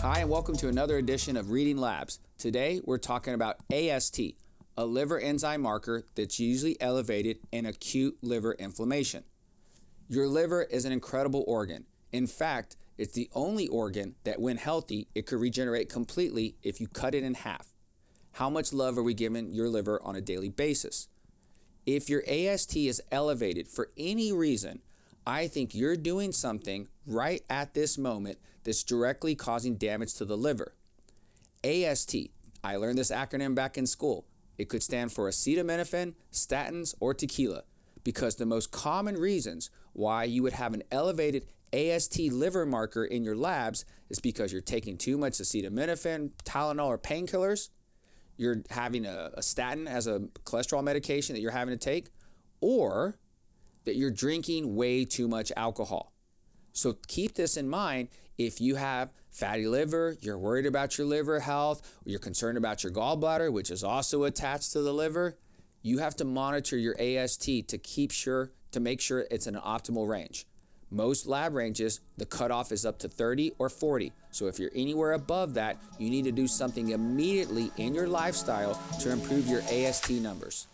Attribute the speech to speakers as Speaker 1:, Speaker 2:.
Speaker 1: Hi, and welcome to another edition of Reading Labs. Today, we're talking about AST, a liver enzyme marker that's usually elevated in acute liver inflammation. Your liver is an incredible organ. In fact, it's the only organ that, when healthy, it could regenerate completely if you cut it in half. How much love are we giving your liver on a daily basis? If your AST is elevated for any reason, I think you're doing something right at this moment that's directly causing damage to the liver. AST, I learned this acronym back in school. It could stand for acetaminophen, statins, or tequila, because the most common reasons why you would have an elevated AST liver marker in your labs is because you're taking too much acetaminophen, Tylenol, or painkillers, you're having a, a statin as a cholesterol medication that you're having to take, or that you're drinking way too much alcohol. So keep this in mind if you have fatty liver, you're worried about your liver health, you're concerned about your gallbladder, which is also attached to the liver, you have to monitor your AST to keep sure to make sure it's in an optimal range. Most lab ranges, the cutoff is up to 30 or 40. So if you're anywhere above that, you need to do something immediately in your lifestyle to improve your AST numbers.